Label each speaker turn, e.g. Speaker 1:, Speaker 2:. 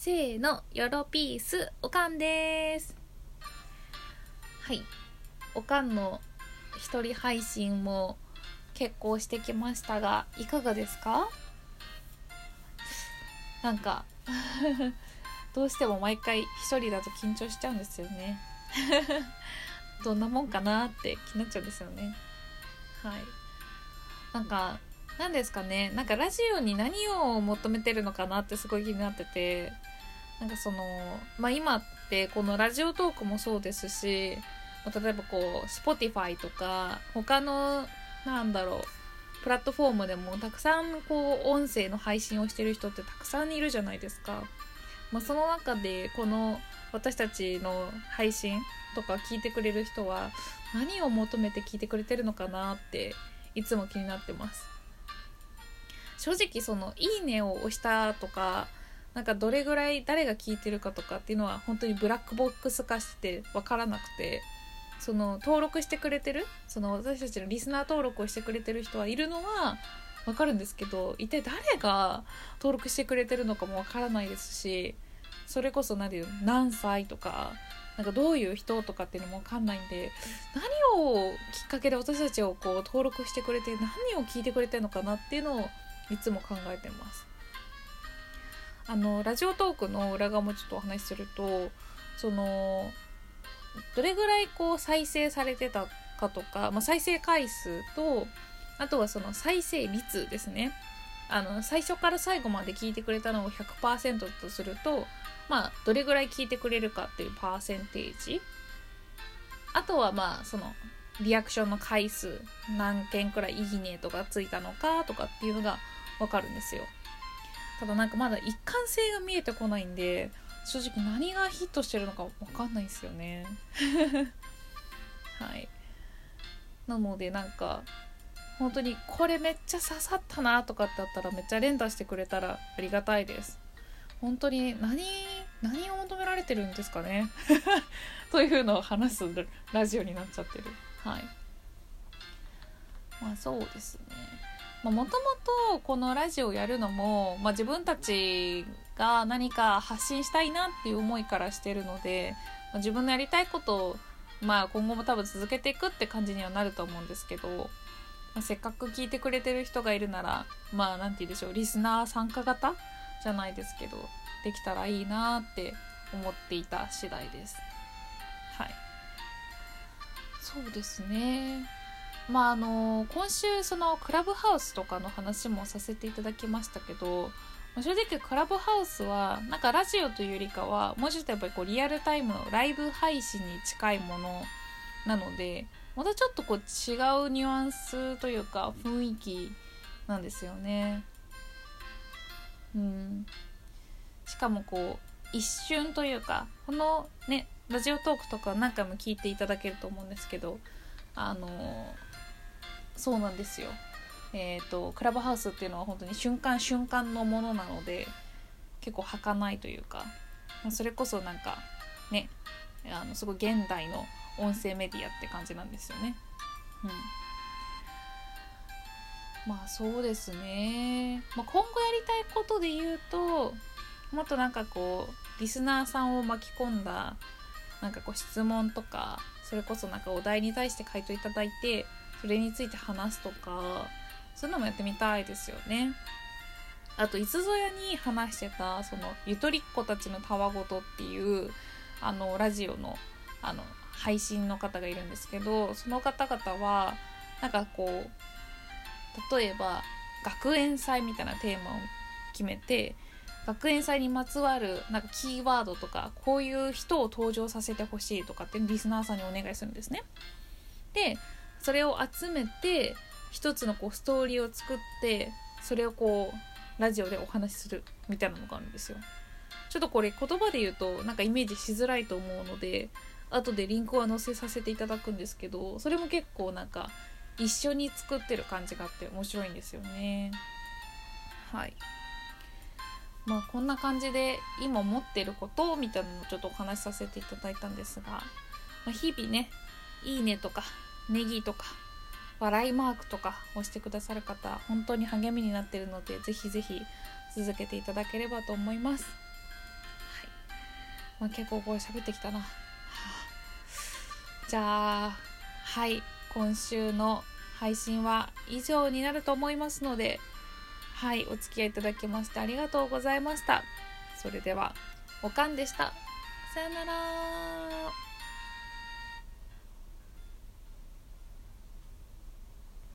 Speaker 1: せーの、よろピース、おかんです。はい。おかんの一人配信も結構してきましたが、いかがですか？なんか、どうしても毎回一人だと緊張しちゃうんですよね。どんなもんかなって気になっちゃうんですよね。はい。なんか、なんですかね。なんかラジオに何を求めてるのかなってすごい気になってて。なんかそのまあ今ってこのラジオトークもそうですし例えばこう Spotify とか他のなんだろうプラットフォームでもたくさんこう音声の配信をしてる人ってたくさんいるじゃないですか、まあ、その中でこの私たちの配信とか聞いてくれる人は何を求めて聞いてくれてるのかなっていつも気になってます。正直その「いいね」を押したとかなんかどれぐらい誰が聞いてるかとかっていうのは本当にブラックボックス化して分からなくてその登録してくれてるその私たちのリスナー登録をしてくれてる人はいるのは分かるんですけど一体誰が登録してくれてるのかも分からないですしそれこそ何ていう何歳とかなんかどういう人とかっていうのも分かんないんで何をきっかけで私たちをこう登録してくれて何を聞いてくれてるのかなっていうのをいつも考えてます。あのラジオトークの裏側もちょっとお話しするとそのどれぐらいこう再生されてたかとか、まあ、再生回数とあとはその再生率ですね。あの最初から最後まで聞いてくれたのを100%とするとまあどれぐらい聞いてくれるかっていうパーセンテージ。あとはまあそのリアクションの回数何件くらいいいねとかついたのかとかっていうのがわかるんですよ。ただなんかまだ一貫性が見えてこないんで正直何がヒットしてるのかわかんないですよね。はい。なのでなんか本当にこれめっちゃ刺さったなとかってあったらめっちゃ連打してくれたらありがたいです。本当に何何を求められてるんですかね。というのを話すラジオになっちゃってる。はい。まあそうですね。もともとこのラジオをやるのも、まあ、自分たちが何か発信したいなっていう思いからしてるので、まあ、自分のやりたいことを、まあ、今後も多分続けていくって感じにはなると思うんですけど、まあ、せっかく聞いてくれてる人がいるならまあ何て言うでしょうリスナー参加型じゃないですけどできたらいいなって思っていた次第です。はい。そうですね。まああの今週そのクラブハウスとかの話もさせていただきましたけど正直クラブハウスはなんかラジオというよりかはもうちょっとやっぱりこうリアルタイムのライブ配信に近いものなのでまたちょっとこう違うニュアンスというか雰囲気なんですよね。うん、しかもこう一瞬というかこのねラジオトークとか何回も聞いていただけると思うんですけどあのそうなんですよ。えーと、クラブハウスっていうのは本当に瞬間瞬間のものなので結構儚いというかそれこそなんかねあのすごい現代の音声メディアって感じなんですよね。うんまあそうですね、まあ、今後やりたいことで言うともっとなんかこうリスナーさんを巻き込んだなんかこう質問とかそれこそなんかお題に対して回答いただいてそれについて話すとかそういうのもやってみたいですよね。あといつぞやに話してたそのゆとりっ子たちのたわごとっていうあのラジオのあの配信の方がいるんですけどその方々はなんかこう例えば学園祭みたいなテーマを決めて学園祭にまつわるなんかキーワードとかこういう人を登場させてほしいとかってリスナーさんにお願いするんですね。でそれを集めて一つのこうストーリーを作ってそれをこうラジオでお話しするみたいなのがあるんですよ。ちょっとこれ言葉で言うとなんかイメージしづらいと思うので後でリンクは載せさせていただくんですけどそれも結構なんか一緒に作ってる感じがあって面白いんですよね。はい。まあこんな感じで今持ってることみたいなのをちょっとお話しさせていただいたんですが、まあ、日々ね「いいね」とか「ネギ」とか笑いマークとか押してくださる方本当に励みになってるのでぜひぜひ続けていただければと思います。まあ、結構これ喋ってきたな、はあ、じゃあはい。今週の配信は以上になると思いますのではい。お付き合いいただきましてありがとうございました。それではおかんでした。さよなら。